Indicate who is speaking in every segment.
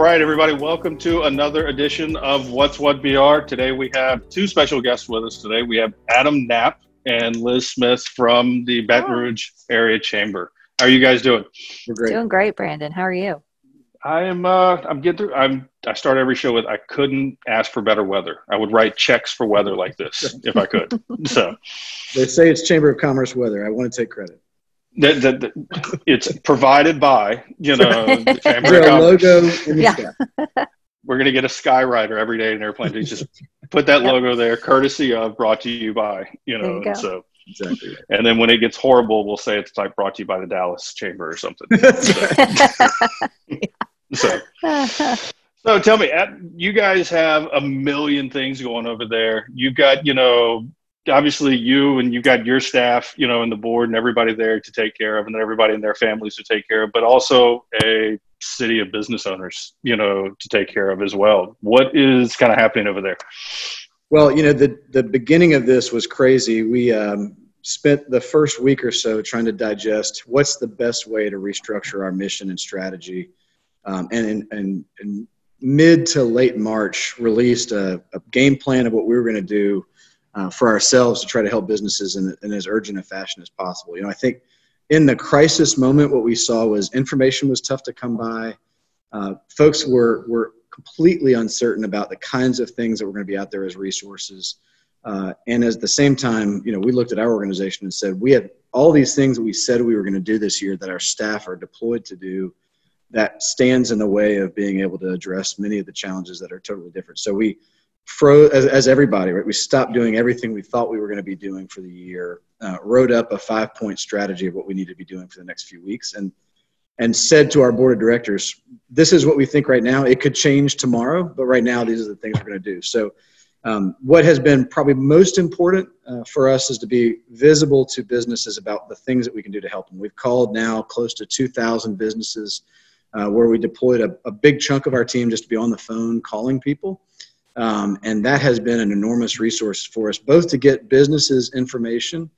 Speaker 1: All right, everybody, welcome to another edition of What's What BR. Today we have two special guests with us today. We have Adam Knapp and Liz Smith from the Baton Rouge Area Chamber. How are you guys doing?
Speaker 2: We're great.
Speaker 3: Doing great, Brandon. How are you?
Speaker 1: I am. Uh, I'm getting through. I'm. I start every show with I couldn't ask for better weather. I would write checks for weather like this if I could. So
Speaker 2: They say it's Chamber of Commerce weather. I want to take credit.
Speaker 1: That, that, that- it's provided by you know the Chamber
Speaker 2: there
Speaker 1: of
Speaker 2: logo in the
Speaker 3: Yeah.
Speaker 2: sky?
Speaker 1: We're gonna get a Skyrider every day in airplane. To just put that
Speaker 3: Yep.
Speaker 1: logo there, courtesy of, brought to you by. You know.
Speaker 3: you go.
Speaker 1: So
Speaker 2: Exactly.
Speaker 1: and then when it gets horrible, we'll say it's like brought to you by the Dallas Chamber or something. so. So tell me, you guys have a million things going over there. You've got, you know, obviously you and you've got your staff, you know, and the board and everybody there to take care of, and then everybody in their families to take care of, but also a city of business owners, you know, to take care of as well. What is kind of happening over there?
Speaker 2: Well, you know, the, the beginning of this was crazy. We um, spent the first week or so trying to digest what's the best way to restructure our mission and strategy. Um, and in, in, in mid to late March, released a, a game plan of what we were going to do uh, for ourselves to try to help businesses in, in as urgent a fashion as possible. You know, I think in the crisis moment, what we saw was information was tough to come by. Uh, folks were were completely uncertain about the kinds of things that were going to be out there as resources. Uh, and at the same time, you know, we looked at our organization and said we had all these things that we said we were going to do this year that our staff are deployed to do. That stands in the way of being able to address many of the challenges that are totally different. So we froze, as, as everybody, right? We stopped doing everything we thought we were going to be doing for the year. Uh, wrote up a five-point strategy of what we need to be doing for the next few weeks, and and said to our board of directors, this is what we think right now. It could change tomorrow, but right now, these are the things we're going to do. So, um, what has been probably most important uh, for us is to be visible to businesses about the things that we can do to help them. We've called now close to 2,000 businesses uh, where we deployed a, a big chunk of our team just to be on the phone calling people. Um, and that has been an enormous resource for us, both to get businesses information,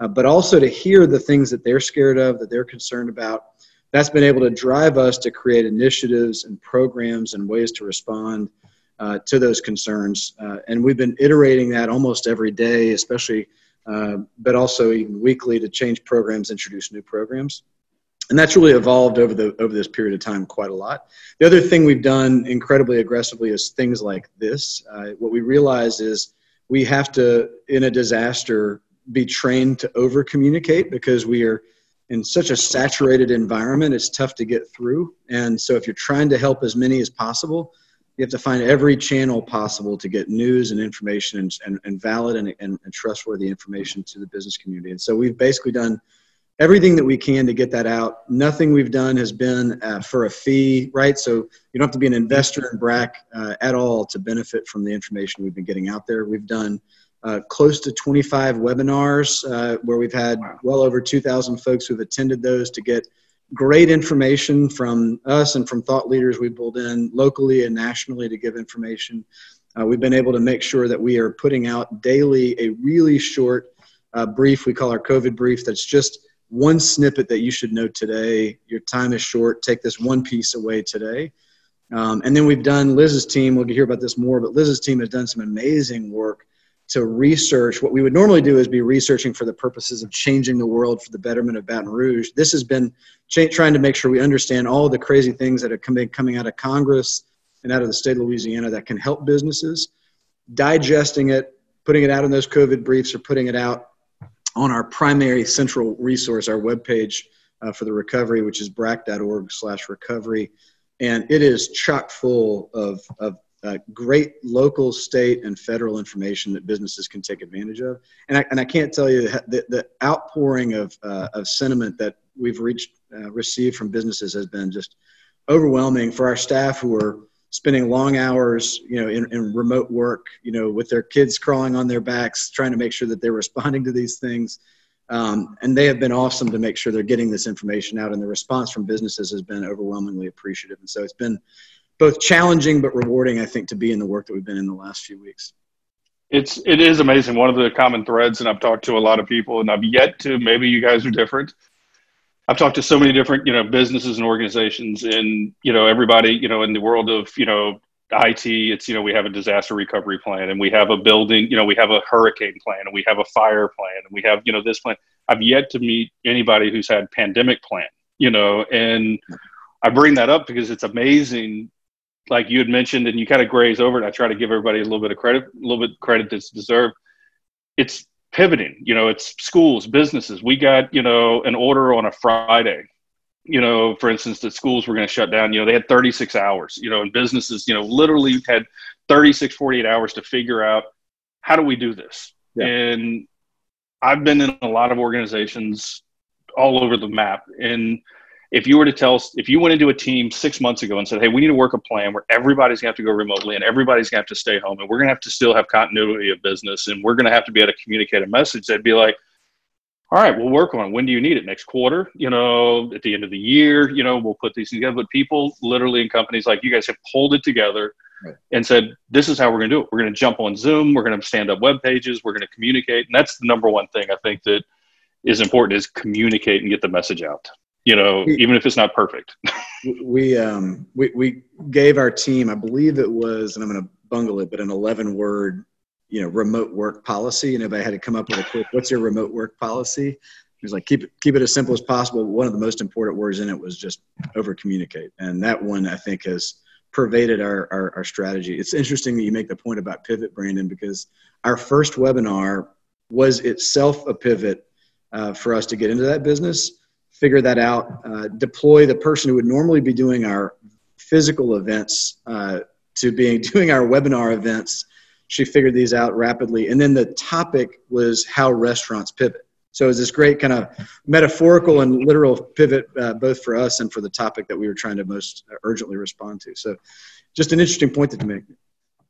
Speaker 2: uh, but also to hear the things that they're scared of, that they're concerned about that's been able to drive us to create initiatives and programs and ways to respond uh, to those concerns. Uh, and we've been iterating that almost every day, especially, uh, but also even weekly to change programs, introduce new programs. And that's really evolved over the over this period of time quite a lot. The other thing we've done incredibly aggressively is things like this. Uh, what we realize is we have to, in a disaster, be trained to over communicate because we are in such a saturated environment, it's tough to get through. And so, if you're trying to help as many as possible, you have to find every channel possible to get news and information and, and, and valid and, and, and trustworthy information to the business community. And so, we've basically done everything that we can to get that out. Nothing we've done has been uh, for a fee, right? So, you don't have to be an investor in BRAC uh, at all to benefit from the information we've been getting out there. We've done uh, close to 25 webinars uh, where we've had well over 2,000 folks who've attended those to get great information from us and from thought leaders we pulled in locally and nationally to give information. Uh, we've been able to make sure that we are putting out daily a really short uh, brief we call our COVID brief that's just one snippet that you should know today. Your time is short. Take this one piece away today. Um, and then we've done Liz's team. We'll hear about this more, but Liz's team has done some amazing work to research what we would normally do is be researching for the purposes of changing the world for the betterment of Baton Rouge. This has been trying to make sure we understand all the crazy things that are coming coming out of Congress and out of the state of Louisiana that can help businesses, digesting it, putting it out in those COVID briefs, or putting it out on our primary central resource, our webpage uh, for the recovery, which is brac.org/recovery, and it is chock full of of uh, great local, state, and federal information that businesses can take advantage of. And I, and I can't tell you the, the outpouring of, uh, of sentiment that we've reached, uh, received from businesses has been just overwhelming for our staff who are spending long hours, you know, in, in remote work, you know, with their kids crawling on their backs, trying to make sure that they're responding to these things. Um, and they have been awesome to make sure they're getting this information out. And the response from businesses has been overwhelmingly appreciative. And so it's been both challenging but rewarding, I think, to be in the work that we've been in the last few weeks.
Speaker 1: It's it is amazing. One of the common threads, and I've talked to a lot of people, and I've yet to. Maybe you guys are different. I've talked to so many different, you know, businesses and organizations and, you know, everybody, you know, in the world of, you know, IT, it's, you know, we have a disaster recovery plan and we have a building, you know, we have a hurricane plan and we have a fire plan and we have, you know, this plan. I've yet to meet anybody who's had pandemic plan, you know, and I bring that up because it's amazing. Like you had mentioned, and you kind of graze over it. I try to give everybody a little bit of credit, a little bit credit that's deserved. It's pivoting, you know, it's schools, businesses. We got, you know, an order on a Friday you know, for instance, the schools were going to shut down, you know, they had 36 hours, you know, and businesses, you know, literally had 36, 48 hours to figure out how do we do this? Yeah. And I've been in a lot of organizations all over the map. And if you were to tell, if you went into a team six months ago and said, hey, we need to work a plan where everybody's going to have to go remotely and everybody's going to have to stay home and we're going to have to still have continuity of business and we're going to have to be able to communicate a message, they'd be like, all right, we'll work on it. When do you need it? Next quarter, you know, at the end of the year, you know, we'll put these together. But people literally in companies like you guys have pulled it together right. and said, this is how we're going to do it. We're going to jump on Zoom. We're going to stand up web pages. We're going to communicate. And that's the number one thing I think that is important is communicate and get the message out, you know, we, even if it's not perfect.
Speaker 2: we, um, we, we gave our team, I believe it was, and I'm going to bungle it, but an 11 word you know remote work policy and if i had to come up with a quick what's your remote work policy? He was like keep it keep it as simple as possible. One of the most important words in it was just over communicate and that one i think has pervaded our, our, our strategy. It's interesting that you make the point about pivot brandon because our first webinar was itself a pivot uh, for us to get into that business figure that out uh, deploy the person who would normally be doing our physical events uh, to being doing our webinar events she figured these out rapidly. And then the topic was how restaurants pivot. So it was this great kind of metaphorical and literal pivot, uh, both for us and for the topic that we were trying to most urgently respond to. So just an interesting point that you make.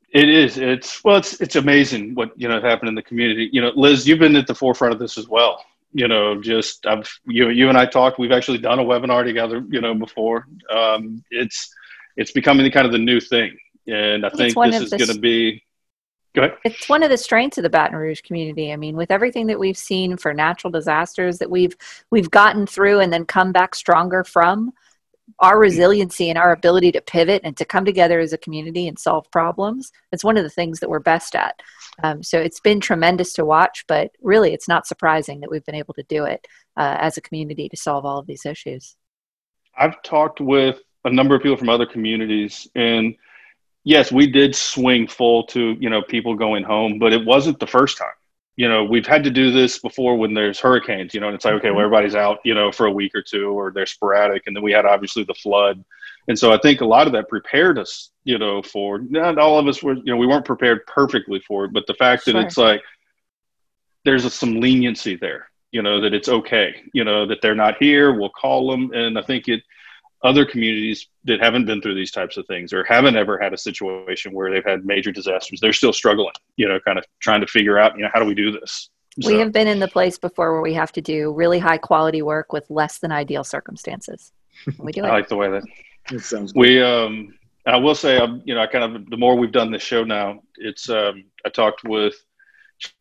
Speaker 1: It is. It's well. It's it's amazing what you know happened in the community. You know, Liz, you've been at the forefront of this as well. You know, just I've you you and I talked. We've actually done a webinar together. You know, before. Um, it's it's becoming kind of the new thing, and I think this is going to be Go ahead.
Speaker 3: It's one of the strengths of the Baton Rouge community. I mean, with everything that we've seen for natural disasters that we've we've gotten through and then come back stronger from, our resiliency and our ability to pivot and to come together as a community and solve problems it's one of the things that we're best at um, so it's been tremendous to watch but really it's not surprising that we've been able to do it uh, as a community to solve all of these issues
Speaker 1: i've talked with a number of people from other communities and yes, we did swing full to, you know, people going home, but it wasn't the first time. You know, we've had to do this before when there's hurricanes, you know, and it's like, okay, well, mm-hmm. everybody's out, you know, for a week or two, or they're sporadic. And then we had obviously the flood. And so I think a lot of that prepared us, you know, for not all of us were, you know, we weren't prepared perfectly for it, but the fact sure. that it's like there's a, some leniency there, you know, that it's okay, you know, that they're not here, we'll call them. And I think it, other communities that haven't been through these types of things or haven't ever had a situation where they've had major disasters they're still struggling you know kind of trying to figure out you know how do we do this
Speaker 3: so. we have been in the place before where we have to do really high quality work with less than ideal circumstances we do it.
Speaker 1: i like the way that, that sounds good. we um and i will say i'm you know i kind of the more we've done this show now it's um i talked with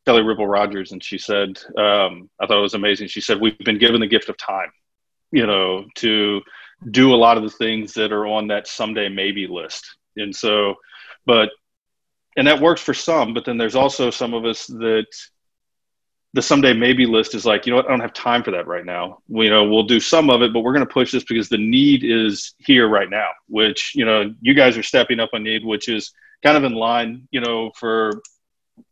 Speaker 1: Kelly Ripple Rogers, and she said, um, I thought it was amazing. She said, We've been given the gift of time, you know, to do a lot of the things that are on that someday maybe list. And so, but, and that works for some, but then there's also some of us that the someday maybe list is like, you know what, I don't have time for that right now. We, you know, we'll do some of it, but we're going to push this because the need is here right now, which, you know, you guys are stepping up on need, which is kind of in line, you know, for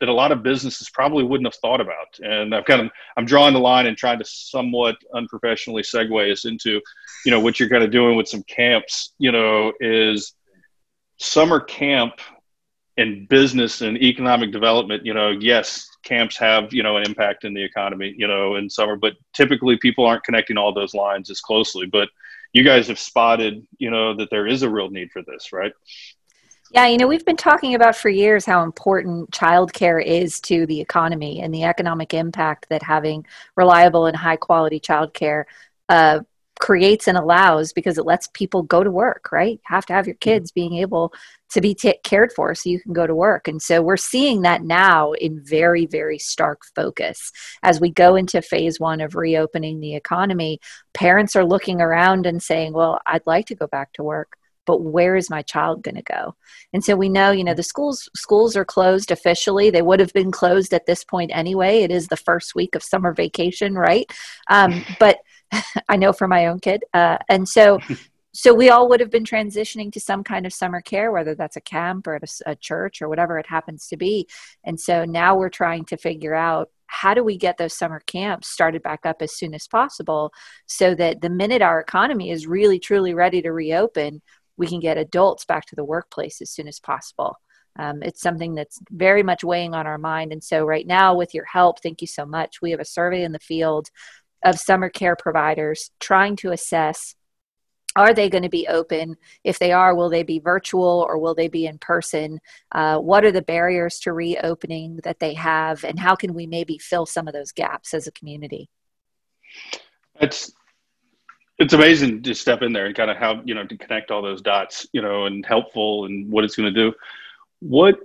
Speaker 1: that a lot of businesses probably wouldn't have thought about. And I've kind of I'm drawing the line and trying to somewhat unprofessionally segue us into, you know, what you're kind of doing with some camps. You know, is summer camp and business and economic development. You know, yes, camps have you know an impact in the economy. You know, in summer, but typically people aren't connecting all those lines as closely. But you guys have spotted, you know, that there is a real need for this, right?
Speaker 3: Yeah, you know, we've been talking about for years how important childcare is to the economy and the economic impact that having reliable and high quality childcare uh, creates and allows because it lets people go to work right? You have to have your kids being able to be t- cared for so you can go to work. And so we're seeing that now in very very stark focus. As we go into phase one of reopening the economy parents are looking around and saying well i'd like to go back to work but where is my child going to go? And so we know you know the schools schools are closed officially. They would have been closed at this point anyway. It is the first week of summer vacation right? Um, but i know for my own kid uh, and so so we all would have been transitioning to some kind of summer care whether that's a camp or at a, a church or whatever it happens to be. And so now we're trying to figure out how do we get those summer camps started back up as soon as possible so that the minute our economy is really truly ready to reopen we can get adults back to the workplace as soon as possible. Um, it's something that's very much weighing on our mind. And so, right now, with your help, thank you so much. We have a survey in the field of summer care providers trying to assess are they going to be open? If they are, will they be virtual or will they be in person? Uh, what are the barriers to reopening that they have, and how can we maybe fill some of those gaps as a community?
Speaker 1: It's it's amazing to step in there and kind of how you know to connect all those dots you know and helpful and what it's going to do. What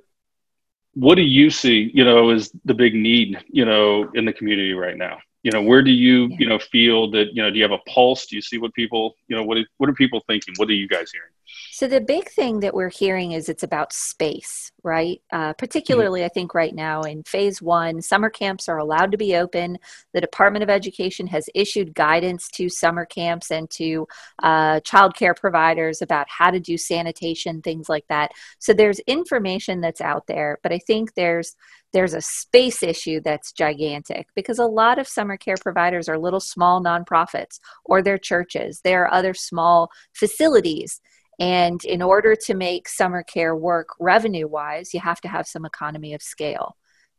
Speaker 1: what do you see you know is the big need you know in the community right now? You know where do you yeah. you know feel that you know do you have a pulse? Do you see what people you know what what are people thinking? What are you guys hearing
Speaker 3: so the big thing that we're hearing is it's about space, right? Uh, particularly, mm-hmm. I think right now in phase one, summer camps are allowed to be open. The Department of Education has issued guidance to summer camps and to uh, childcare providers about how to do sanitation, things like that. So there's information that's out there, but I think there's there's a space issue that's gigantic because a lot of summer care providers are little small nonprofits or they're churches. There are other small facilities and in order to make summer care work revenue wise, you have to have some economy of scale.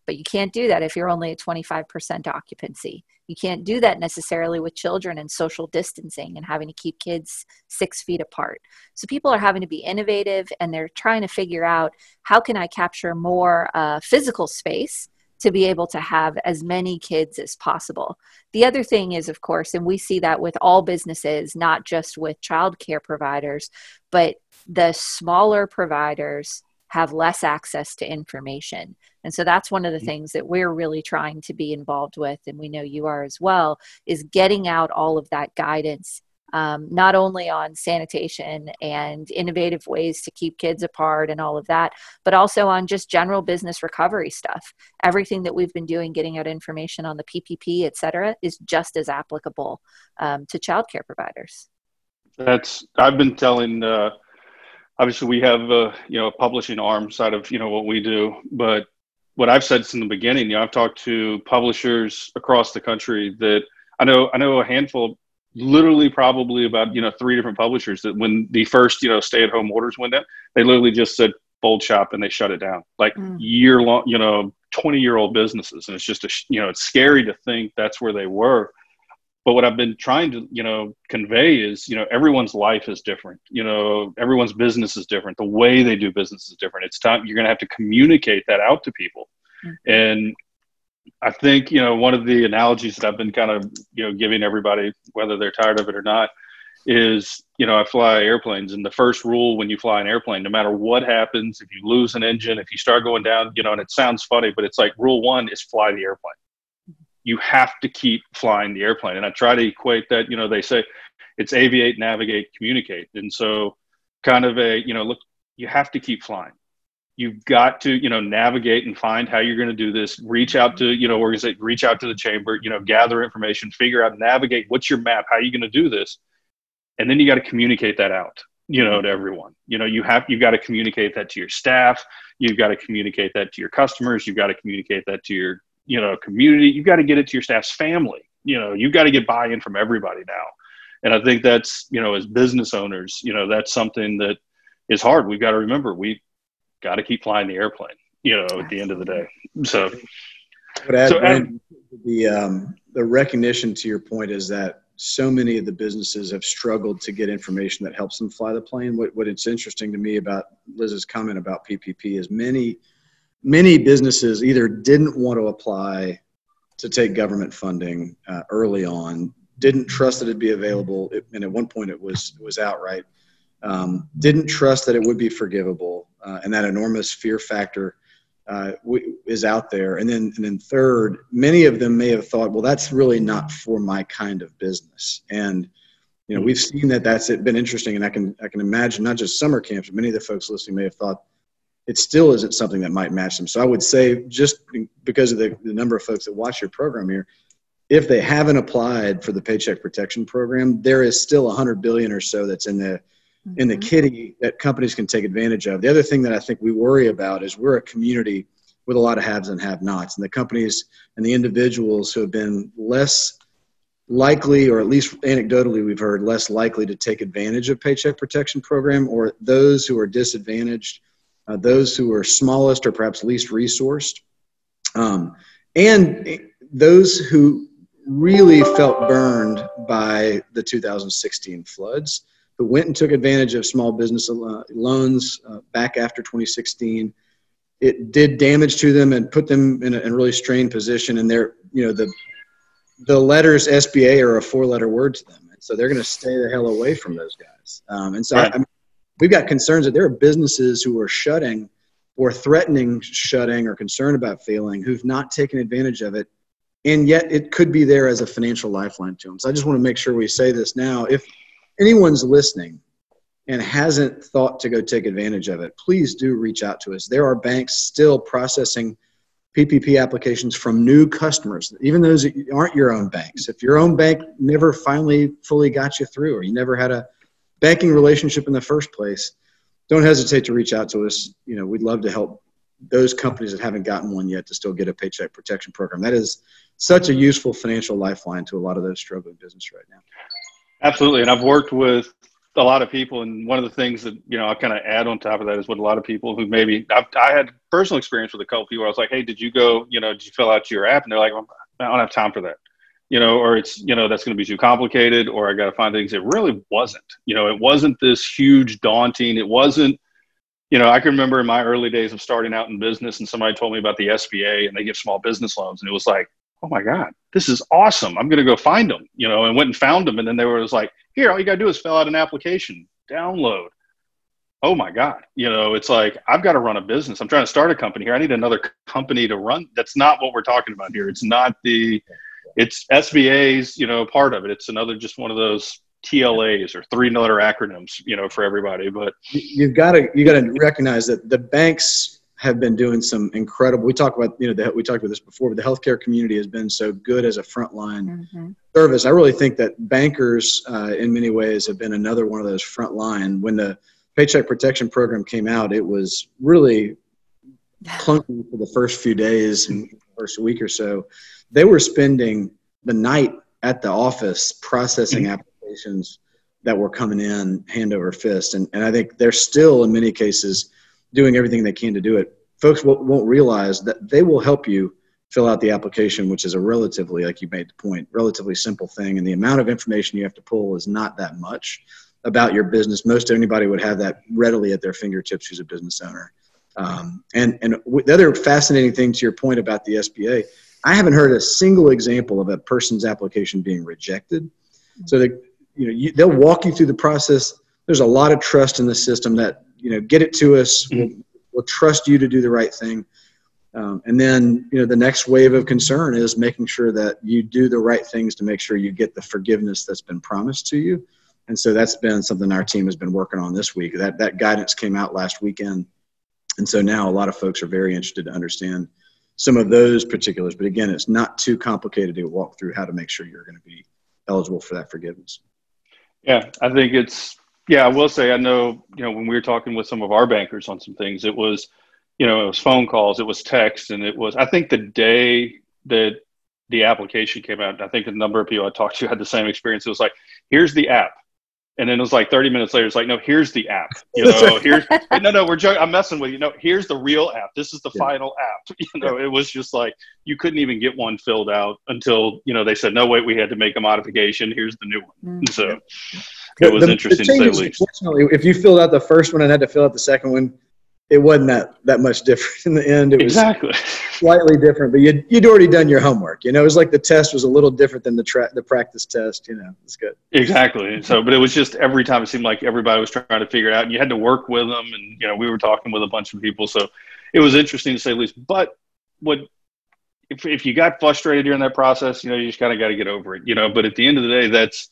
Speaker 3: But you can't do that if you're only at 25% occupancy. You can't do that necessarily with children and social distancing and having to keep kids six feet apart. So people are having to be innovative and they're trying to figure out how can I capture more uh, physical space to be able to have as many kids as possible. The other thing is, of course, and we see that with all businesses, not just with childcare providers, but the smaller providers have less access to information. And so that's one of the mm-hmm. things that we're really trying to be involved with, and we know you are as well, is getting out all of that guidance um, not only on sanitation and innovative ways to keep kids apart and all of that, but also on just general business recovery stuff. Everything that we've been doing, getting out information on the PPP, et cetera, is just as applicable um, to childcare providers.
Speaker 1: That's I've been telling. Uh, obviously, we have uh, you know a publishing arm side of you know what we do, but what I've said since the beginning, you know, I've talked to publishers across the country that I know I know a handful literally probably about you know three different publishers that when the first you know stay at home orders went down they literally just said fold shop and they shut it down. Like mm. year long you know 20 year old businesses and it's just a you know it's scary to think that's where they were. But what i've been trying to you know convey is you know everyone's life is different. You know everyone's business is different. The way they do business is different. It's time you're going to have to communicate that out to people. Mm. and I think you know one of the analogies that I've been kind of you know giving everybody, whether they're tired of it or not, is you know I fly airplanes, and the first rule when you fly an airplane, no matter what happens, if you lose an engine, if you start going down, you know, and it sounds funny, but it's like rule one is fly the airplane. You have to keep flying the airplane, and I try to equate that. You know, they say it's aviate, navigate, communicate, and so kind of a you know look, you have to keep flying you've got to you know navigate and find how you're going to do this. Reach out to you know organize reach out to the chamber you know gather information figure out navigate what's your map how are you going to do this and then you got to communicate that out you know to mm-hmm. everyone. You know you have you've got to communicate that to your staff you've got to communicate that to your customers you've got to communicate that to your you know community you've got to get it to your staff's family. You know you've got to get buy-in from everybody now. And i think that's you know as business owners you know that's something that is hard. We've got to remember we got to keep flying the airplane, you know, at the end of the day. So,
Speaker 2: so add, the um, the recognition to your point is that so many of the businesses have struggled to get information that helps them fly the plane. What what it's interesting to me about Liz's comment about PPP is many many businesses either didn't want to apply to take government funding uh, early on didn't trust that it'd be available, it, and at one point it was it was outright. Um, didn't trust that it would be forgivable, uh, and that enormous fear factor uh, is out there. And then, and then third, many of them may have thought, well, that's really not for my kind of business. And you know, we've seen that that's been interesting, and I can I can imagine not just summer camps, but many of the folks listening may have thought it still isn't something that might match them. So I would say, just because of the, the number of folks that watch your program here, if they haven't applied for the Paycheck Protection Program, there is still 100 billion or so that's in the in the mm-hmm. kitty that companies can take advantage of. The other thing that I think we worry about is we're a community with a lot of haves and have-nots, and the companies and the individuals who have been less likely, or at least anecdotally, we've heard less likely to take advantage of Paycheck Protection Program, or those who are disadvantaged, uh, those who are smallest or perhaps least resourced, um, and those who really felt burned by the 2016 floods who went and took advantage of small business uh, loans uh, back after 2016. It did damage to them and put them in a, in a really strained position. And they're, you know, the the letters SBA are a four letter word to them. And so they're going to stay the hell away from those guys. Um, and so. I, I mean, we've got concerns that there are businesses who are shutting or threatening shutting or concerned about failing who've not taken advantage of it. And yet it could be there as a financial lifeline to them. So I just want to make sure we say this now. If anyone's listening and hasn't thought to go take advantage of it, please do reach out to us. There are banks still processing PPP applications from new customers, even those that aren't your own banks. If your own bank never finally fully got you through, or you never had a banking relationship in the first place, don't hesitate to reach out to us. You know, we'd love to help those companies that haven't gotten one yet to still get a paycheck protection program. That is such a useful financial lifeline to a lot of those struggling business right now.
Speaker 1: Absolutely, and I've worked with a lot of people, and one of the things that you know I kind of add on top of that is what a lot of people who maybe I've, I had personal experience with a couple people. I was like, "Hey, did you go? You know, did you fill out your app?" And they're like, "I don't have time for that." You know, or it's you know that's going to be too complicated, or I got to find things. It really wasn't. You know, it wasn't this huge daunting. It wasn't. You know, I can remember in my early days of starting out in business, and somebody told me about the SBA, and they give small business loans, and it was like, oh my God, this is awesome. I'm going to go find them, you know, and went and found them. And then they were just like, here, all you got to do is fill out an application, download. Oh my God. You know, it's like, I've got to run a business. I'm trying to start a company here. I need another company to run. That's not what we're talking about here. It's not the, it's SBA's, you know, part of it. It's another, just one of those TLAs or three letter acronyms, you know, for everybody. But
Speaker 2: you've got to, you got to recognize that the banks have been doing some incredible. We talk about you know the, we talked about this before, but the healthcare community has been so good as a frontline mm-hmm. service. I really think that bankers, uh, in many ways, have been another one of those frontline. When the Paycheck Protection Program came out, it was really clunky for the first few days and first week or so. They were spending the night at the office processing mm-hmm. applications that were coming in hand over fist, and and I think they're still in many cases doing everything they can to do it. Folks won't realize that they will help you fill out the application, which is a relatively, like you made the point, relatively simple thing. And the amount of information you have to pull is not that much about your business. Most anybody would have that readily at their fingertips who's a business owner. Um, and and the other fascinating thing to your point about the SBA, I haven't heard a single example of a person's application being rejected. So they, you know, you, they'll walk you through the process. There's a lot of trust in the system that you know, get it to us. Mm-hmm. We'll, we'll, trust you to do the right thing. Um, and then, you know, the next wave of concern is making sure that you do the right things to make sure you get the forgiveness that's been promised to you. And so that's been something our team has been working on this week. That that guidance came out last weekend, and so now a lot of folks are very interested to understand some of those particulars. But again, it's not too complicated to walk through how to make sure you're going to be eligible for that forgiveness.
Speaker 1: Yeah, I think it's yeah, I will say I know, you know, when we were talking with some of our bankers on some things, it was, you know, it was phone calls, it was text, and it was I think the day that the application came out, I think a number of people I talked to had the same experience. It was like, here's the app. And then it was like 30 minutes later, it's like, no, here's the app. You know, here's no, no, we're joking. I'm messing with you. No, here's the real app. This is the yeah. final app. You know, it was just like you couldn't even get one filled out until you know they said, no, wait, we had to make a modification. Here's the new one. Mm-hmm. So it was the, interesting the changes, to say least.
Speaker 2: Fortunately, if you filled out the first one and had to fill out the second one, it wasn't that that much different in the end. It
Speaker 1: exactly.
Speaker 2: slightly different, but you'd, you'd already done your homework. You know, it was like the test was a little different than the tra- the practice test. You know, it's good.
Speaker 1: Exactly. So, but it was just every time it seemed like everybody was trying to figure it out, and you had to work with them. And you know, we were talking with a bunch of people, so it was interesting to say the least. But what if if you got frustrated during that process, you know, you just kind of got to get over it. You know, but at the end of the day, that's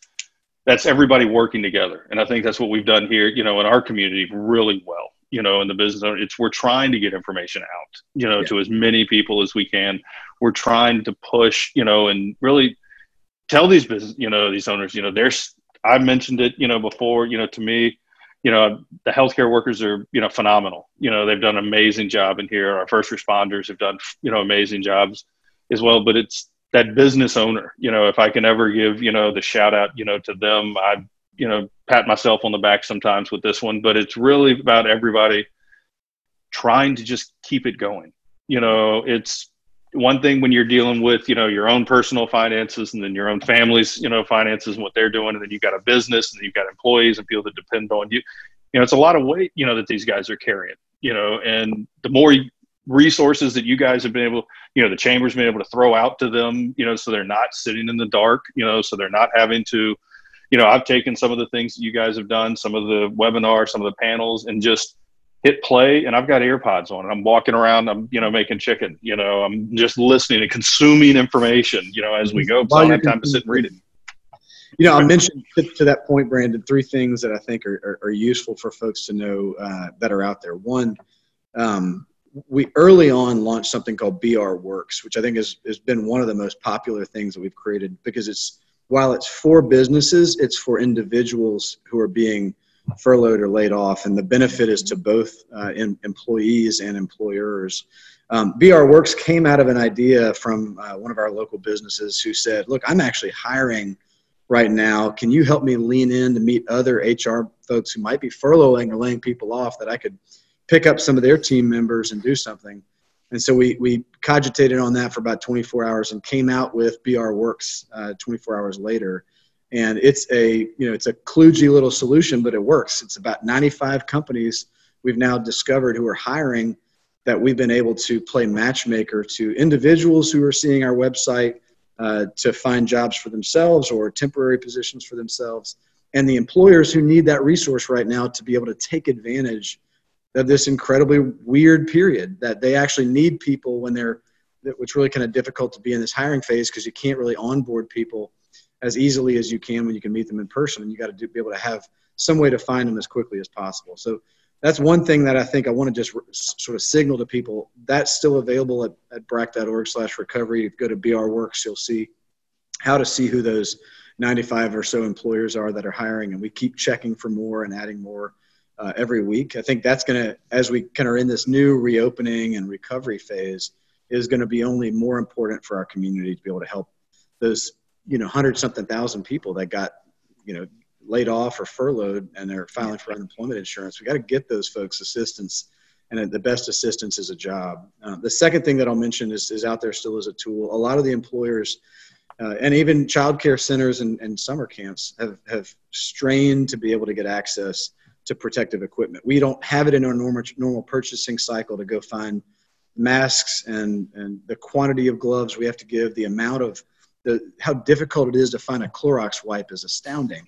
Speaker 1: that's everybody working together, and I think that's what we've done here. You know, in our community, really well you know, in the business owner. It's we're trying to get information out, you know, yeah. to as many people as we can. We're trying to push, you know, and really tell these business, you know, these owners, you know, there's I mentioned it, you know, before, you know, to me, you know, the healthcare workers are, you know, phenomenal. You know, they've done an amazing job in here. Our first responders have done, you know, amazing jobs as well. But it's that business owner, you know, if I can ever give, you know, the shout out, you know, to them, I you know pat myself on the back sometimes with this one but it's really about everybody trying to just keep it going. You know it's one thing when you're dealing with you know your own personal finances and then your own family's you know finances and what they're doing and then you've got a business and you've got employees and people that depend on you. You know it's a lot of weight you know that these guys are carrying you know and the more resources that you guys have been able you know the chamber's been able to throw out to them you know so they're not sitting in the dark you know so they're not having to you know, I've taken some of the things that you guys have done, some of the webinars, some of the panels, and just hit play. And I've got earpods on, and I'm walking around. I'm, you know, making chicken. You know, I'm just listening and consuming information. You know, as we go, because I don't have time to sit and read it.
Speaker 2: You know, I mentioned to, to, that point, Brandon, three things that I think are, are, are useful for folks to know uh, that are out there. One, um, we early on launched something called BR Works, which I think has, has been one of the most popular things that we've created because it's while it's for businesses, it's for individuals who are being furloughed or laid off, and the benefit is to both uh, in, employees and employers. Um, BR Works came out of an idea from uh, one of our local businesses who said, "Look, I'm actually hiring right now. Can you help me lean in to meet other HR folks who might be furloughing or laying people off that I could pick up some of their team members and do something?" And so we, we cogitated on that for about 24 hours and came out with BR Works uh, 24 hours later. And it's a, you know, it's a kludgy little solution, but it works. It's about 95 companies we've now discovered who are hiring that we've been able to play matchmaker to individuals who are seeing our website uh, to find jobs for themselves or temporary positions for themselves, and the employers who need that resource right now to be able to take advantage of this incredibly weird period that they actually need people when they're which really kind of difficult to be in this hiring phase because you can't really onboard people as easily as you can when you can meet them in person and you got to be able to have some way to find them as quickly as possible. So that's one thing that i think i want to just re- sort of signal to people. That's still available at, at brac.org slash recovery. If you go to br works you'll see how to see who those 95 or so employers are that are hiring and we keep checking for more and adding more uh, every week. I think that's going to, as we kind of are in this new reopening and recovery phase, is going to be only more important for our community to be able to help those, you know, hundred something thousand people that got, you know, laid off or furloughed and they're filing for unemployment insurance. We got to get those folks assistance, and the best assistance is a job. Uh, the second thing that I'll mention is, is out there still as a tool. A lot of the employers. Uh, and even child care centers and, and summer camps have, have strained to be able to get access to protective equipment. We don't have it in our normal normal purchasing cycle to go find masks and and the quantity of gloves we have to give, the amount of the how difficult it is to find a Clorox wipe is astounding.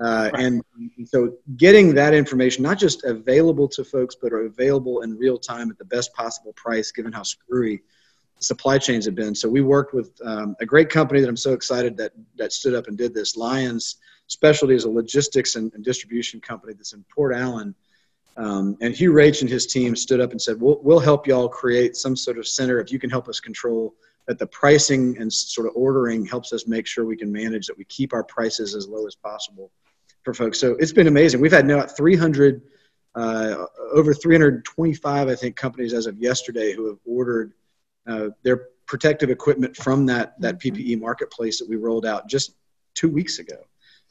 Speaker 2: Uh, right. and, and so getting that information not just available to folks but are available in real time at the best possible price given how screwy supply chains have been so we worked with um, a great company that i'm so excited that that stood up and did this Lyons specialty is a logistics and, and distribution company that's in Port Allen. Um, and Hugh Rach and his team stood up and said, we'll, we'll help y'all create some sort of center if you can help us control that the pricing and sort of ordering helps us make sure we can manage that we keep our prices as low as possible for folks. So it's been amazing. We've had now 300, uh, over 325, I think, companies as of yesterday who have ordered uh, their protective equipment from that, that PPE marketplace that we rolled out just two weeks ago.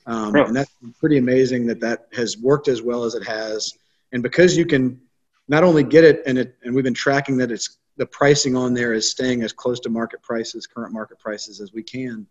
Speaker 2: Um, And that's pretty amazing that that has worked as well as it has. And because you can not only get it and it, and we've been tracking that it's the pricing on there is staying as close to market prices, current market prices as we can.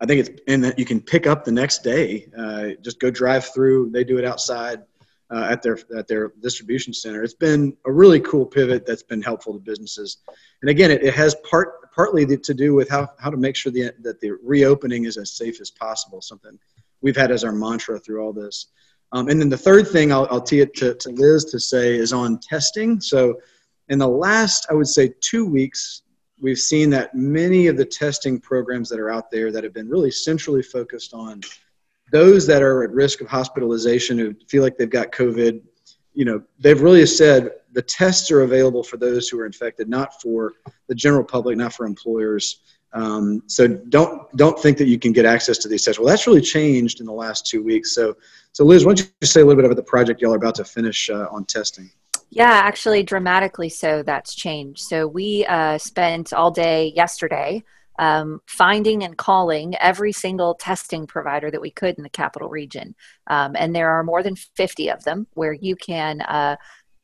Speaker 2: I think it's and that you can pick up the next day. Uh, just go drive through. They do it outside uh, at their at their distribution center. It's been a really cool pivot that's been helpful to businesses. And again, it, it has part partly to do with how how to make sure the, that the reopening is as safe as possible. Something we've had as our mantra through all this. Um, and then the third thing I'll, I'll tee it to, to Liz to say is on testing. So in the last, I would say, two weeks, we've seen that many of the testing programs that are out there that have been really centrally focused on those that are at risk of hospitalization who feel like they've got COVID, you know, they've really said the tests are available for those who are infected, not for the general public, not for employers. Um, so don't don't think that you can get access to these tests. Well, that's really changed in the last two weeks. So, so Liz, why don't you say a little bit about the project y'all are about to finish uh, on testing?
Speaker 3: Yeah, actually, dramatically so. That's changed. So we uh, spent all day yesterday um, finding and calling every single testing provider that we could in the capital region, um, and there are more than fifty of them where you can uh,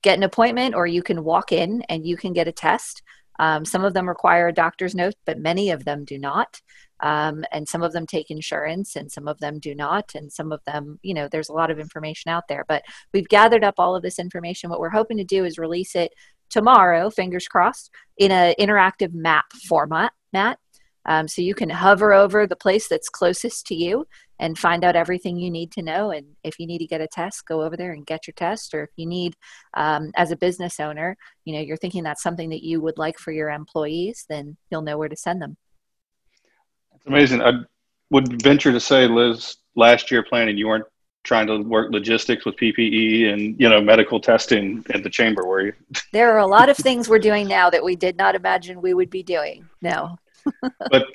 Speaker 3: get an appointment or you can walk in and you can get a test. Um, some of them require a doctor's note, but many of them do not. Um, and some of them take insurance and some of them do not. And some of them you know there's a lot of information out there. But we've gathered up all of this information. What we're hoping to do is release it tomorrow fingers crossed in an interactive map format matt um, so you can hover over the place that's closest to you and find out everything you need to know. And if you need to get a test, go over there and get your test. Or if you need, um, as a business owner, you know, you're thinking that's something that you would like for your employees, then you'll know where to send them.
Speaker 1: It's amazing. I would venture to say, Liz, last year planning, you weren't trying to work logistics with PPE and you know medical testing at the chamber, were you?
Speaker 3: There are a lot of things we're doing now that we did not imagine we would be doing. No.
Speaker 1: But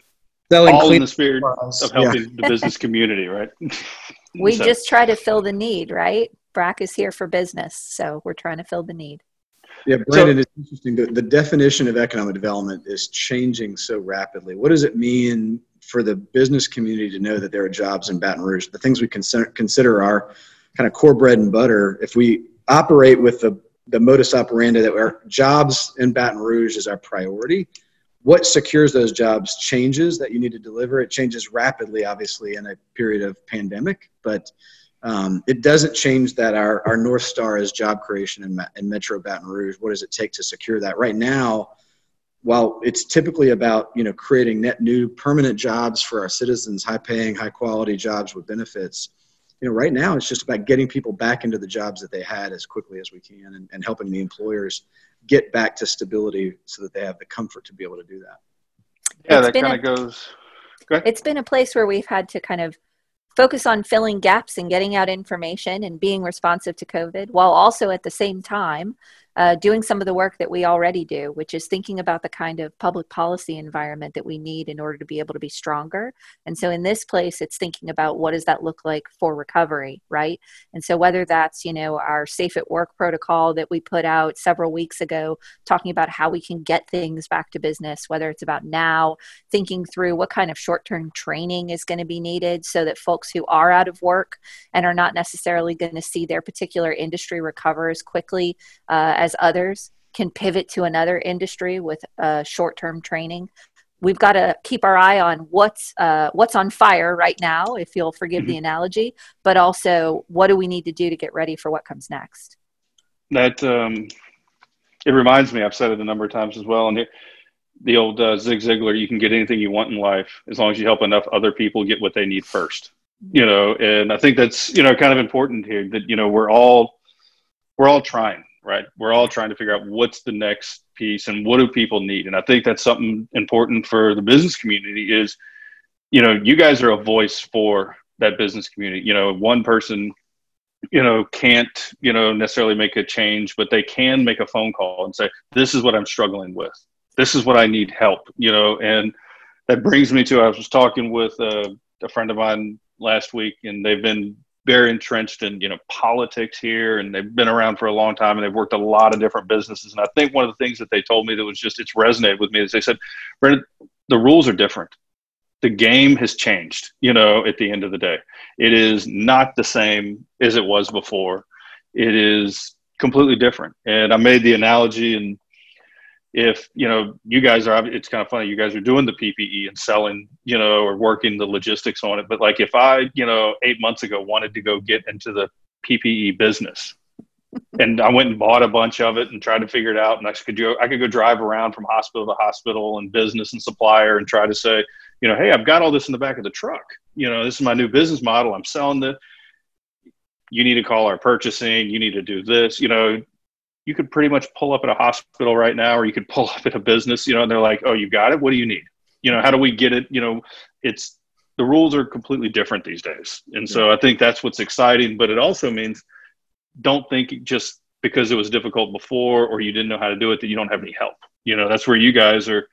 Speaker 1: Selling all in the spirit of helping yeah. the business community, right?
Speaker 3: we so. just try to fill the need, right? BRAC is here for business, so we're trying to fill the need.
Speaker 2: Yeah, Brandon, so, it's interesting. The, the definition of economic development is changing so rapidly. What does it mean for the business community to know that there are jobs in Baton Rouge? The things we consider, consider our kind of core bread and butter. If we operate with the, the modus operandi that our jobs in Baton Rouge is our priority, what secures those jobs changes that you need to deliver. It changes rapidly, obviously, in a period of pandemic, but um, it doesn't change that our, our North Star is job creation in, in Metro Baton Rouge. What does it take to secure that? Right now, while it's typically about you know creating net new permanent jobs for our citizens, high paying, high quality jobs with benefits, you know, right now it's just about getting people back into the jobs that they had as quickly as we can and, and helping the employers get back to stability so that they have the comfort to be able to do that.
Speaker 1: Yeah, it's that kind of goes.
Speaker 3: It's been a place where we've had to kind of focus on filling gaps and getting out information and being responsive to COVID while also at the same time uh, doing some of the work that we already do, which is thinking about the kind of public policy environment that we need in order to be able to be stronger. And so in this place, it's thinking about what does that look like for recovery, right? And so whether that's, you know, our safe at work protocol that we put out several weeks ago, talking about how we can get things back to business, whether it's about now thinking through what kind of short term training is going to be needed so that folks who are out of work and are not necessarily going to see their particular industry recover as quickly uh, as others can pivot to another industry with uh, short-term training we've got to keep our eye on what's uh, what's on fire right now if you'll forgive the mm-hmm. analogy but also what do we need to do to get ready for what comes next
Speaker 1: that um, it reminds me i've said it a number of times as well and it, the old uh, zig ziglar you can get anything you want in life as long as you help enough other people get what they need first mm-hmm. you know and i think that's you know kind of important here that you know we're all we're all trying right? We're all trying to figure out what's the next piece and what do people need. And I think that's something important for the business community is, you know, you guys are a voice for that business community. You know, one person, you know, can't, you know, necessarily make a change, but they can make a phone call and say, this is what I'm struggling with. This is what I need help, you know, and that brings me to, I was talking with a, a friend of mine last week and they've been very entrenched in you know politics here and they've been around for a long time and they've worked a lot of different businesses. And i think one of the things that they told me that was just it's resonated with me is they said the rules are different. The game has changed you know at the end of the day. It is not the same as it was before. It is completely different. And i made the analogy and if you know you guys are it's kind of funny you guys are doing the ppe and selling you know or working the logistics on it but like if i you know eight months ago wanted to go get into the ppe business and I went and bought a bunch of it and tried to figure it out. And I could go, I could go drive around from hospital to hospital and business and supplier and try to say, you know, hey, I've got all this in the back of the truck. You know, this is my new business model. I'm selling the. You need to call our purchasing. You need to do this. You know, you could pretty much pull up at a hospital right now, or you could pull up at a business. You know, and they're like, oh, you got it. What do you need? You know, how do we get it? You know, it's the rules are completely different these days, and so I think that's what's exciting. But it also means don't think just because it was difficult before or you didn't know how to do it that you don't have any help. You know, that's where you guys are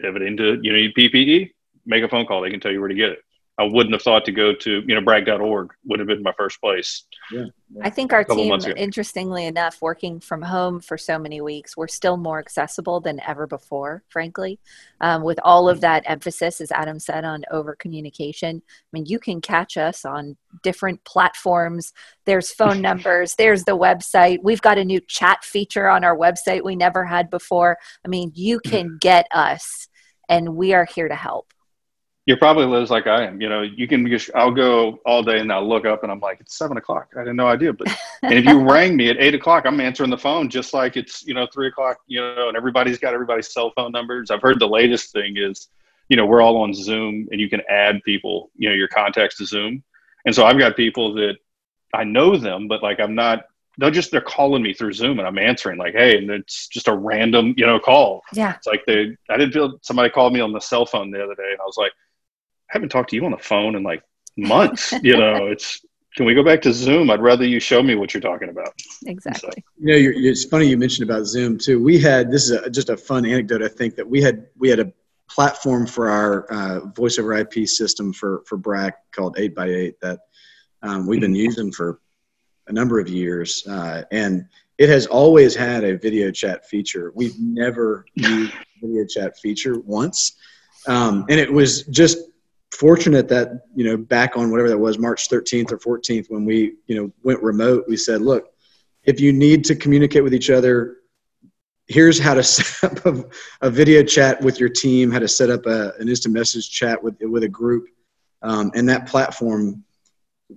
Speaker 1: pivoting to, you know, need PPE, make a phone call. They can tell you where to get it. I wouldn't have thought to go to, you know, brac.org would have been my first place.
Speaker 3: Yeah. I think our team, interestingly enough, working from home for so many weeks, we're still more accessible than ever before, frankly. Um, with all of that emphasis, as Adam said, on over communication. I mean, you can catch us on different platforms. There's phone numbers, there's the website. We've got a new chat feature on our website we never had before. I mean, you can get us, and we are here to help
Speaker 1: you probably lives like I am. You know, you can just, I'll go all day and I'll look up and I'm like, it's seven o'clock. I had no idea. But, and if you rang me at eight o'clock, I'm answering the phone just like it's, you know, three o'clock, you know, and everybody's got everybody's cell phone numbers. I've heard the latest thing is, you know, we're all on Zoom and you can add people, you know, your contacts to Zoom. And so I've got people that I know them, but like I'm not, they're just, they're calling me through Zoom and I'm answering like, hey, and it's just a random, you know, call.
Speaker 3: Yeah.
Speaker 1: It's like they, I didn't feel somebody called me on the cell phone the other day and I was like, haven't talked to you on the phone in like months. you know, it's can we go back to Zoom? I'd rather you show me what you're talking about.
Speaker 3: Exactly.
Speaker 2: So. You know, you're, it's funny you mentioned about Zoom too. We had this is a, just a fun anecdote. I think that we had we had a platform for our uh, voice over IP system for for BRAC called Eight by Eight that um, we've been using for a number of years, uh, and it has always had a video chat feature. We've never used video chat feature once, um, and it was just fortunate that you know back on whatever that was march 13th or 14th when we you know went remote we said look if you need to communicate with each other here's how to set up a, a video chat with your team how to set up a, an instant message chat with with a group. Um, and that platform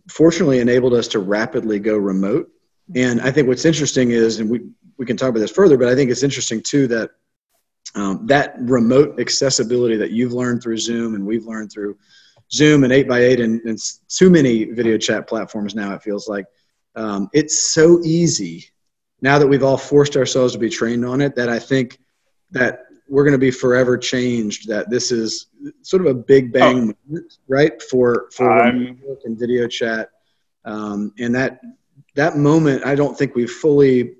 Speaker 2: fortunately enabled us to rapidly go remote. And i think what's interesting is and we we can talk about this further but i think it's interesting too that um, that remote accessibility that you've learned through Zoom and we've learned through Zoom and 8x8 and, and too many video chat platforms now, it feels like. Um, it's so easy now that we've all forced ourselves to be trained on it that I think that we're going to be forever changed. That this is sort of a big bang oh. moment, right? For for and video chat, um, and that that moment, I don't think we've fully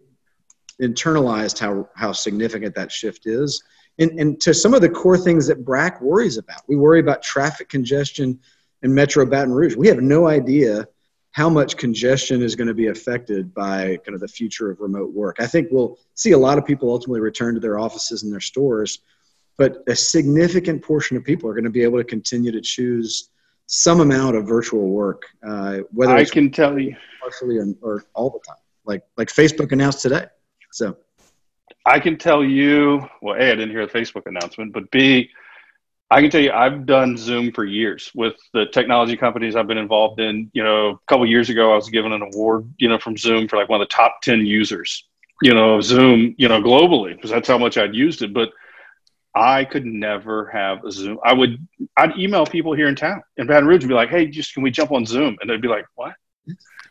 Speaker 2: internalized how how significant that shift is and, and to some of the core things that BRAC worries about. We worry about traffic congestion in Metro Baton Rouge. We have no idea how much congestion is going to be affected by kind of the future of remote work. I think we'll see a lot of people ultimately return to their offices and their stores, but a significant portion of people are going to be able to continue to choose some amount of virtual work, uh, whether
Speaker 1: I can tell you
Speaker 2: partially or, or all the time, like like Facebook announced today. So
Speaker 1: I can tell you, well, A, I didn't hear the Facebook announcement, but B, I can tell you I've done Zoom for years with the technology companies I've been involved in. You know, a couple years ago, I was given an award, you know, from Zoom for like one of the top 10 users, you know, of Zoom, you know, globally, because that's how much I'd used it. But I could never have a Zoom. I would, I'd email people here in town in Baton Rouge and be like, hey, just can we jump on Zoom? And they'd be like, what?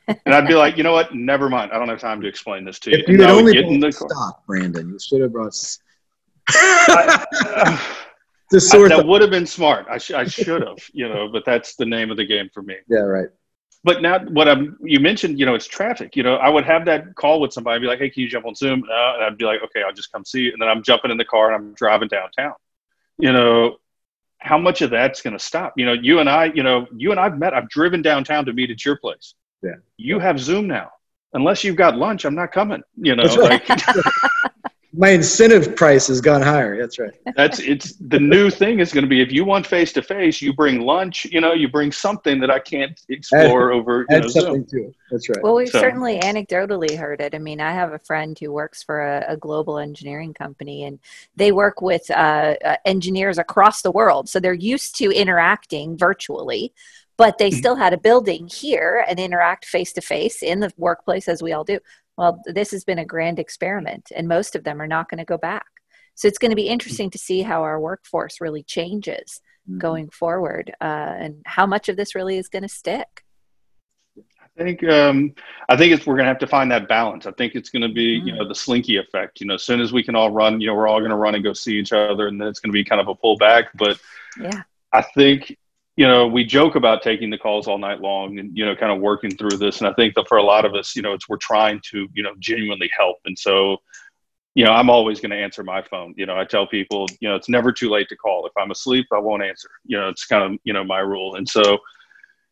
Speaker 1: And I'd be like, you know what? Never mind. I don't have time to explain this to you.
Speaker 2: If you had only get in the stock, Brandon, you should have brought.
Speaker 1: I, uh, I, that would have been smart. I, sh- I should have, you know, but that's the name of the game for me.
Speaker 2: Yeah, right.
Speaker 1: But now, what I'm you mentioned, you know, it's traffic. You know, I would have that call with somebody, and be like, "Hey, can you jump on Zoom?" Uh, and I'd be like, "Okay, I'll just come see you." And then I'm jumping in the car and I'm driving downtown. You know, how much of that's going to stop? You know, you and I, you know, you and I've met. I've driven downtown to meet at your place
Speaker 2: yeah.
Speaker 1: You have Zoom now. Unless you've got lunch, I'm not coming. You know, right. like,
Speaker 2: my incentive price has gone higher. That's right.
Speaker 1: That's it's the new thing is going to be if you want face to face, you bring lunch. You know, you bring something that I can't explore
Speaker 2: add,
Speaker 1: over.
Speaker 2: Add
Speaker 1: know,
Speaker 2: something Zoom. to it. That's right.
Speaker 3: Well, we've so. certainly anecdotally heard it. I mean, I have a friend who works for a, a global engineering company, and they work with uh, uh, engineers across the world, so they're used to interacting virtually but they mm-hmm. still had a building here and interact face to face in the workplace as we all do well, this has been a grand experiment, and most of them are not going to go back. So it's going to be interesting to see how our workforce really changes mm-hmm. going forward, uh, and how much of this really is going to stick.
Speaker 1: I think um, I think it's we're going to have to find that balance. I think it's going to be mm. you know the slinky effect. You know, as soon as we can all run, you know, we're all going to run and go see each other, and then it's going to be kind of a pullback. But
Speaker 3: yeah,
Speaker 1: I think you know we joke about taking the calls all night long and you know kind of working through this. And I think that for a lot of us, you know, it's we're trying to you know genuinely help, and so you know, I'm always going to answer my phone. You know, I tell people, you know, it's never too late to call. If I'm asleep, I won't answer. You know, it's kind of, you know, my rule. And so,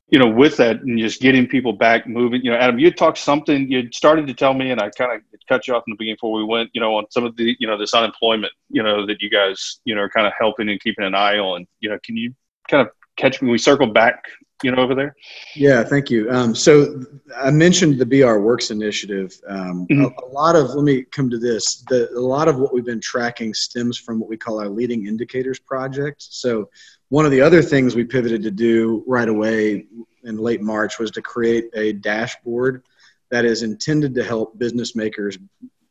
Speaker 1: you know, with that and just getting people back moving, you know, Adam, you talked something, you started to tell me, and I kind of cut you off in the beginning before we went, you know, on some of the, you know, this unemployment, you know, that you guys, you know, are kind of helping and keeping an eye on. You know, can you kind of catch me? We circle back, you know, over there.
Speaker 2: Yeah, thank you. Um, so I mentioned the BR Works initiative. Um, mm-hmm. a, a, lot of, let me come to this. The, a lot of what we've been tracking stems from what we call our leading indicators project. So one of the other things we pivoted to do right away in late March was to create a dashboard that is intended to help business makers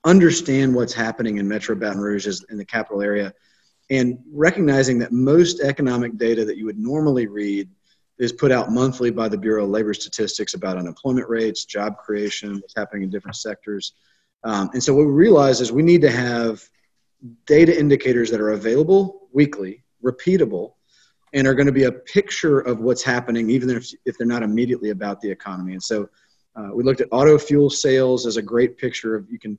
Speaker 2: understand what's happening in Metro Baton Rouge in the capital area and recognizing that most economic data that you would normally read is put out monthly by the Bureau of Labor Statistics about unemployment rates, job creation, what's happening in different sectors. Um, and so what we realize is we need to have data indicators that are available weekly, repeatable, and are going to be a picture of what's happening, even if, if they're not immediately about the economy. And so uh, we looked at auto fuel sales as a great picture of you can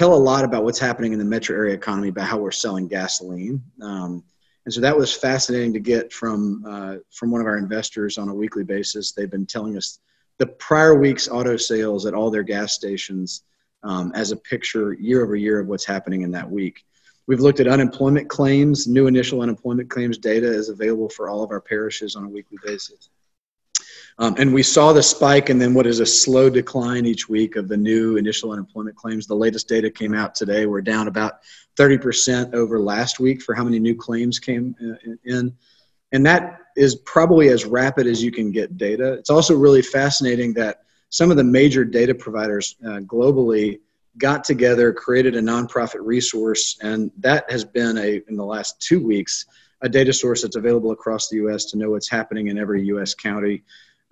Speaker 2: tell a lot about what's happening in the metro area economy about how we're selling gasoline. Um, and so that was fascinating to get from uh, from one of our investors on a weekly basis. They've been telling us the prior week's auto sales at all their gas stations um, as a picture year over year of what's happening in that week. We've looked at unemployment claims. New initial unemployment claims data is available for all of our parishes on a weekly basis. Um, and we saw the spike and then what is a slow decline each week of the new initial unemployment claims. The latest data came out today. We're down about 30% over last week for how many new claims came uh, in. And that is probably as rapid as you can get data. It's also really fascinating that some of the major data providers uh, globally got together, created a nonprofit resource, and that has been a in the last two weeks a data source that's available across the U.S. to know what's happening in every U.S. county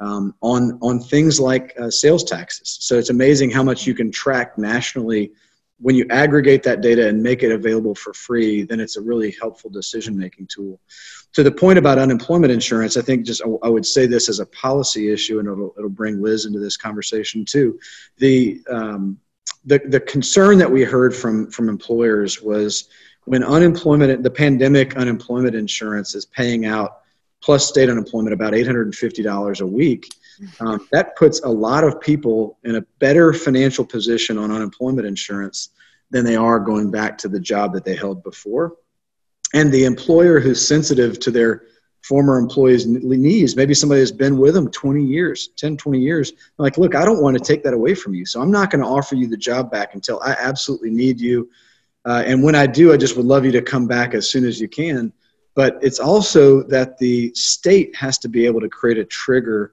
Speaker 2: um, on on things like uh, sales taxes. So it's amazing how much you can track nationally when you aggregate that data and make it available for free. Then it's a really helpful decision making tool. To the point about unemployment insurance, I think just I would say this as a policy issue, and it'll it'll bring Liz into this conversation too. The um, the, the concern that we heard from, from employers was when unemployment, the pandemic unemployment insurance is paying out plus state unemployment about $850 a week. Um, that puts a lot of people in a better financial position on unemployment insurance than they are going back to the job that they held before. And the employer who's sensitive to their former employees' needs. Maybe somebody has been with them 20 years, 10, 20 years. Like, look, I don't want to take that away from you. So I'm not going to offer you the job back until I absolutely need you. Uh, and when I do, I just would love you to come back as soon as you can. But it's also that the state has to be able to create a trigger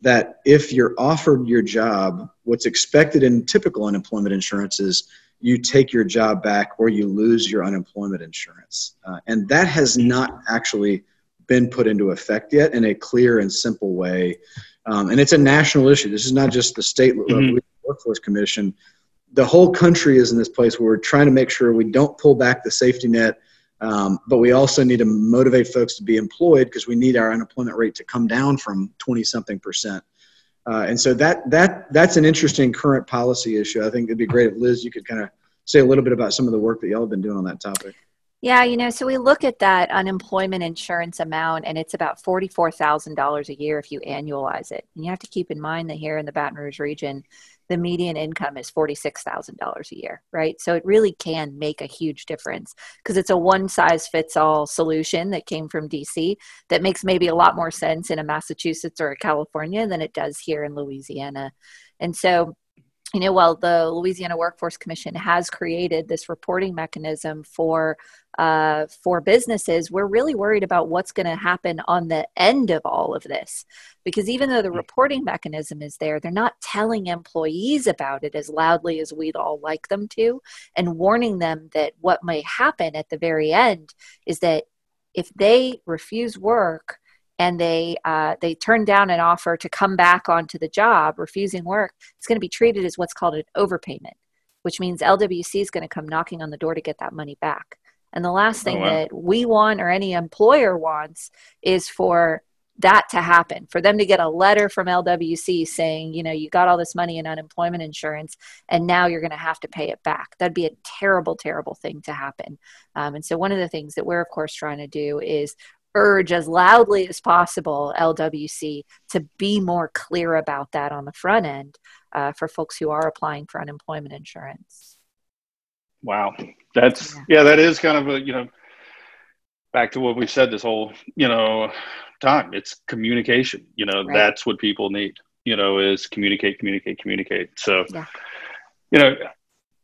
Speaker 2: that if you're offered your job, what's expected in typical unemployment insurance is you take your job back or you lose your unemployment insurance. Uh, and that has not actually been put into effect yet in a clear and simple way. Um, and it's a national issue. This is not just the state mm-hmm. workforce commission. The whole country is in this place where we're trying to make sure we don't pull back the safety net, um, but we also need to motivate folks to be employed because we need our unemployment rate to come down from 20 something percent. Uh, and so that that that's an interesting current policy issue. I think it'd be great if Liz, you could kind of say a little bit about some of the work that y'all have been doing on that topic.
Speaker 3: Yeah, you know, so we look at that unemployment insurance amount, and it's about $44,000 a year if you annualize it. And you have to keep in mind that here in the Baton Rouge region, the median income is $46,000 a year, right? So it really can make a huge difference because it's a one size fits all solution that came from DC that makes maybe a lot more sense in a Massachusetts or a California than it does here in Louisiana. And so you know, while the Louisiana Workforce Commission has created this reporting mechanism for uh, for businesses, we're really worried about what's going to happen on the end of all of this. Because even though the mm. reporting mechanism is there, they're not telling employees about it as loudly as we'd all like them to, and warning them that what may happen at the very end is that if they refuse work, and they uh, they turn down an offer to come back onto the job, refusing work, it's going to be treated as what's called an overpayment, which means LWC is going to come knocking on the door to get that money back. And the last thing oh, wow. that we want or any employer wants is for that to happen, for them to get a letter from LWC saying, you know, you got all this money in unemployment insurance and now you're going to have to pay it back. That'd be a terrible, terrible thing to happen. Um, and so, one of the things that we're, of course, trying to do is urge as loudly as possible LWC to be more clear about that on the front end uh, for folks who are applying for unemployment insurance.
Speaker 1: Wow, that's yeah. yeah, that is kind of a you know back to what we said this whole you know time. It's communication. You know right. that's what people need. You know is communicate, communicate, communicate. So yeah. you know.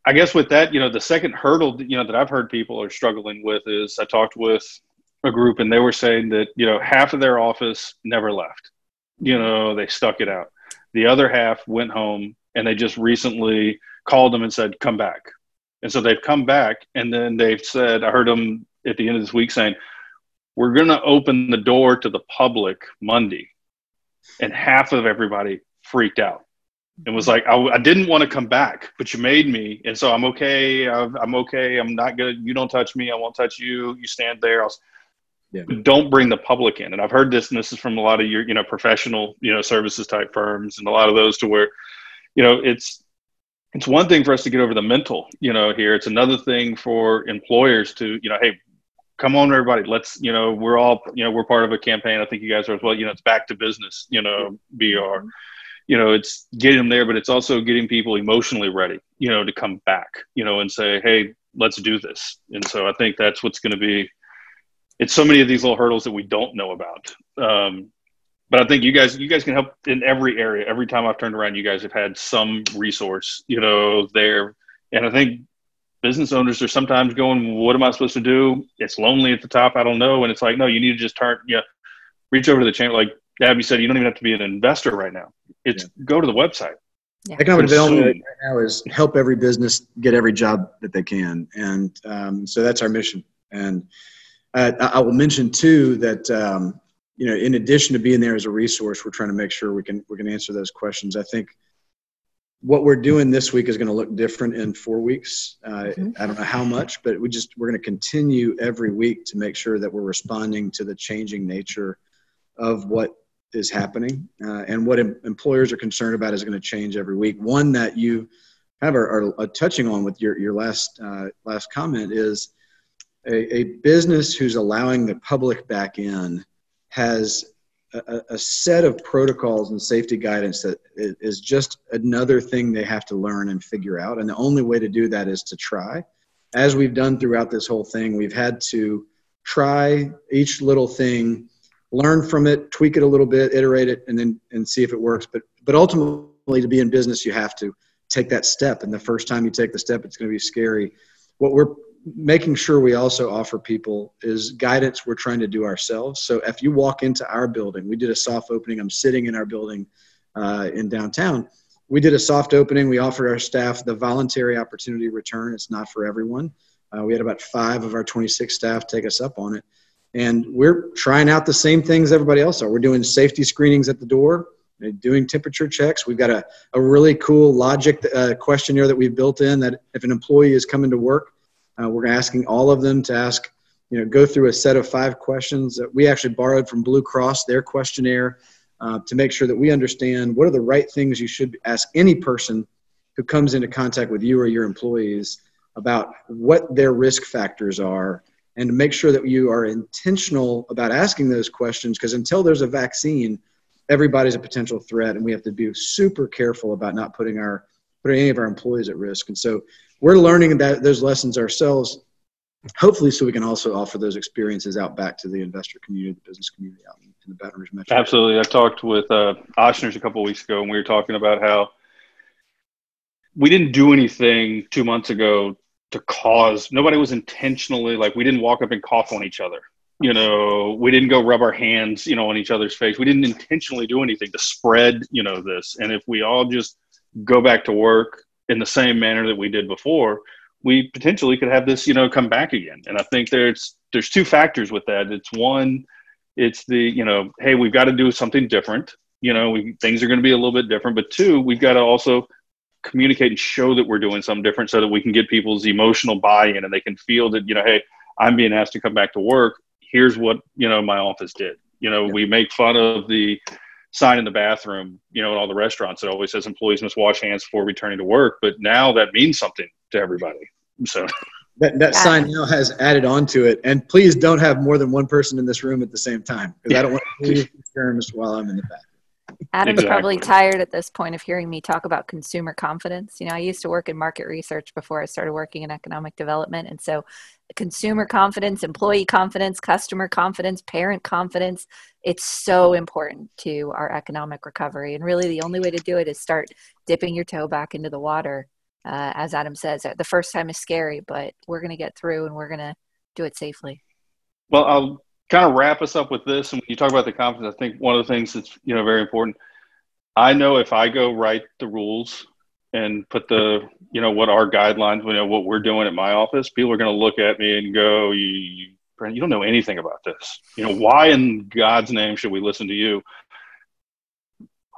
Speaker 1: I guess with that, you know, the second hurdle, you know, that I've heard people are struggling with is I talked with a group and they were saying that you know half of their office never left. You know they stuck it out. The other half went home and they just recently called them and said come back. And so they've come back and then they've said i heard them at the end of this week saying we're going to open the door to the public monday. And half of everybody freaked out and was like I, I didn't want to come back but you made me. And so i'm okay. I'm okay. I'm not good you don't touch me. I won't touch you. You stand there. I'll, yeah. don't bring the public in. And I've heard this, and this is from a lot of your, you know, professional, you know, services type firms and a lot of those to where, you know, it's it's one thing for us to get over the mental, you know, here. It's another thing for employers to, you know, hey, come on, everybody, let's, you know, we're all, you know, we're part of a campaign. I think you guys are as well. You know, it's back to business, you know, BR. Mm-hmm. You know, it's getting them there, but it's also getting people emotionally ready, you know, to come back, you know, and say, hey, let's do this. And so I think that's what's going to be it's so many of these little hurdles that we don't know about. Um, but I think you guys you guys can help in every area. Every time I've turned around, you guys have had some resource, you know, there. And I think business owners are sometimes going, "What am I supposed to do?" It's lonely at the top. I don't know, and it's like, no, you need to just turn, yeah, reach over to the channel. Like Abby said, you don't even have to be an investor right now. It's yeah. go to the website.
Speaker 2: Yeah. Economic development right now is help every business get every job that they can, and um, so that's our mission. And uh, I will mention too that um, you know, in addition to being there as a resource, we're trying to make sure we can we can answer those questions. I think what we're doing this week is going to look different in four weeks. Uh, mm-hmm. I don't know how much, but we just we're going to continue every week to make sure that we're responding to the changing nature of what is happening uh, and what em- employers are concerned about is going to change every week. One that you have are, are, are touching on with your your last uh, last comment is a, a business who's allowing the public back in has a, a, set of protocols and safety guidance that is just another thing they have to learn and figure out. And the only way to do that is to try. As we've done throughout this whole thing, we've had to try each little thing, learn from it, tweak it a little bit, iterate it, and then and see if it works. But but ultimately, to be in business, you have to take that step. And the first time you take the step, it's going to be scary. What we're making sure we also offer people is guidance we're trying to do ourselves. So if you walk into our building, we did a soft opening. I'm sitting in our building uh, in downtown. We did a soft opening. We offered our staff the voluntary opportunity return. It's not for everyone. Uh, we had about five of our 26 staff take us up on it. And we're trying out the same things everybody else are. We're doing safety screenings at the door, doing temperature checks. We've got a, a really cool logic uh, questionnaire that we've built in that if an employee is coming to work, uh, we're asking all of them to ask, you know, go through a set of five questions that we actually borrowed from Blue Cross, their questionnaire, uh, to make sure that we understand what are the right things you should ask any person who comes into contact with you or your employees about what their risk factors are and to make sure that you are intentional about asking those questions because until there's a vaccine everybody's a potential threat and we have to be super careful about not putting our putting any of our employees at risk. And so we're learning that those lessons ourselves hopefully so we can also offer those experiences out back to the investor community the business community out in the baton rouge metro.
Speaker 1: Absolutely. I talked with uh, Ochsner's a couple weeks ago and we were talking about how we didn't do anything two months ago to cause nobody was intentionally like we didn't walk up and cough on each other. You know we didn't go rub our hands you know on each other's face. We didn't intentionally do anything to spread you know this. And if we all just go back to work in the same manner that we did before we potentially could have this you know come back again. And i think there's there's two factors with that. It's one it's the you know hey we've got to do something different. You know we, things are going to be a little bit different but two we've got to also communicate and show that we're doing something different so that we can get people's emotional buy-in and they can feel that you know hey i'm being asked to come back to work. Here's what you know my office did. You know yeah. we make fun of the sign in the bathroom you know in all the restaurants that always says employees must wash hands before returning to work but now that means something to everybody. So
Speaker 2: that, that yeah. sign now has added on to it and please don't have more than one person in this room at the same time because i don't want to leave germs while i'm in the back
Speaker 3: Adam's exactly. probably tired at this point of hearing me talk about consumer confidence. You know, I used to work in market research before I started working in economic development. And so, consumer confidence, employee confidence, customer confidence, parent confidence, it's so important to our economic recovery. And really, the only way to do it is start dipping your toe back into the water. Uh, as Adam says, the first time is scary, but we're going to get through and we're going to do it safely.
Speaker 1: Well, I'll kind of wrap us up with this, and when you talk about the confidence, I think one of the things that's you know very important. I know if I go write the rules and put the you know what our guidelines, you know what we're doing at my office, people are going to look at me and go, "You, you, you don't know anything about this. You know why in God's name should we listen to you?"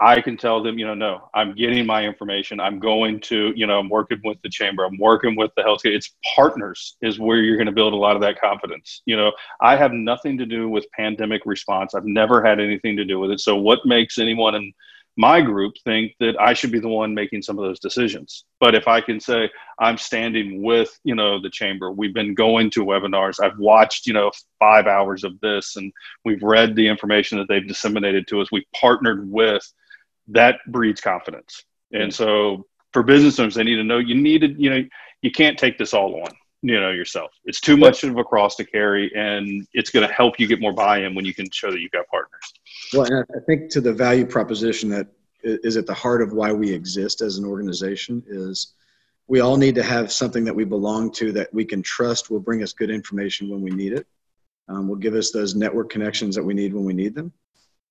Speaker 1: I can tell them, you know, no, I'm getting my information. I'm going to, you know, I'm working with the chamber. I'm working with the healthcare. It's partners is where you're going to build a lot of that confidence. You know, I have nothing to do with pandemic response. I've never had anything to do with it. So what makes anyone in my group think that I should be the one making some of those decisions? But if I can say I'm standing with, you know, the chamber, we've been going to webinars. I've watched, you know, five hours of this and we've read the information that they've disseminated to us. We've partnered with that breeds confidence. And so for business owners, they need to know you need to, you know, you can't take this all on, you know, yourself. It's too much of a cross to carry and it's going to help you get more buy-in when you can show that you've got partners.
Speaker 2: Well, I think to the value proposition that is at the heart of why we exist as an organization is we all need to have something that we belong to that we can trust will bring us good information when we need it. Um, will give us those network connections that we need when we need them.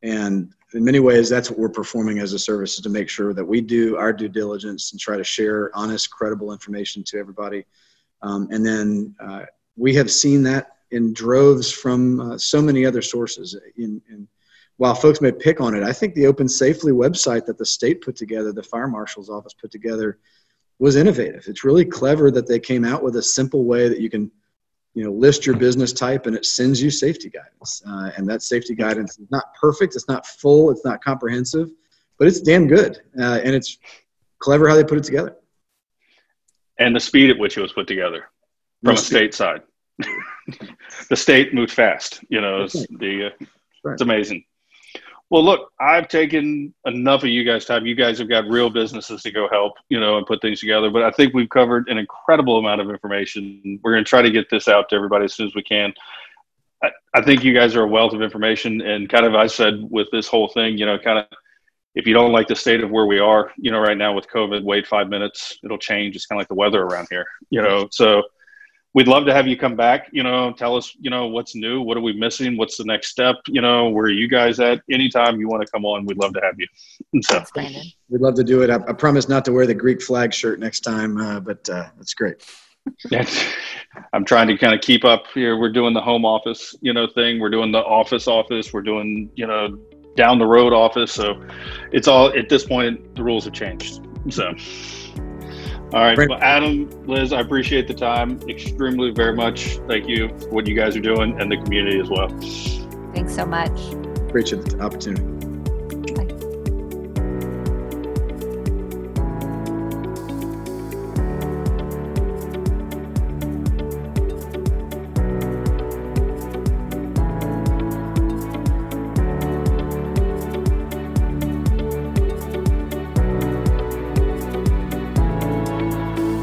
Speaker 2: And in many ways, that's what we're performing as a service is to make sure that we do our due diligence and try to share honest, credible information to everybody. Um, and then uh, we have seen that in droves from uh, so many other sources. In, in, while folks may pick on it, I think the Open Safely website that the state put together, the fire marshal's office put together, was innovative. It's really clever that they came out with a simple way that you can – you know list your business type and it sends you safety guidance. Uh, and that safety guidance is not perfect it's not full it's not comprehensive but it's damn good. Uh, and it's clever how they put it together.
Speaker 1: And the speed at which it was put together from no a state side the state moved fast you know it's, the, uh, right. it's amazing well, look, I've taken enough of you guys' time. You guys have got real businesses to go help, you know, and put things together. But I think we've covered an incredible amount of information. We're going to try to get this out to everybody as soon as we can. I, I think you guys are a wealth of information. And kind of, I said with this whole thing, you know, kind of, if you don't like the state of where we are, you know, right now with COVID, wait five minutes, it'll change. It's kind of like the weather around here, you know. So we'd love to have you come back you know tell us you know what's new what are we missing what's the next step you know where are you guys at? Anytime you want to come on we'd love to have you. So
Speaker 2: we'd love to do it. I, I promise not to wear the greek flag shirt next time uh, but uh, that's great.
Speaker 1: I'm trying to kind of keep up here. We're doing the home office you know thing. We're doing the office office. We're doing you know down the road office. So it's all at this point the rules have changed. So all right. Well, Adam, Liz, I appreciate the time extremely very much. Thank you for what you guys are doing and the community as well.
Speaker 3: Thanks so much.
Speaker 2: Appreciate the opportunity.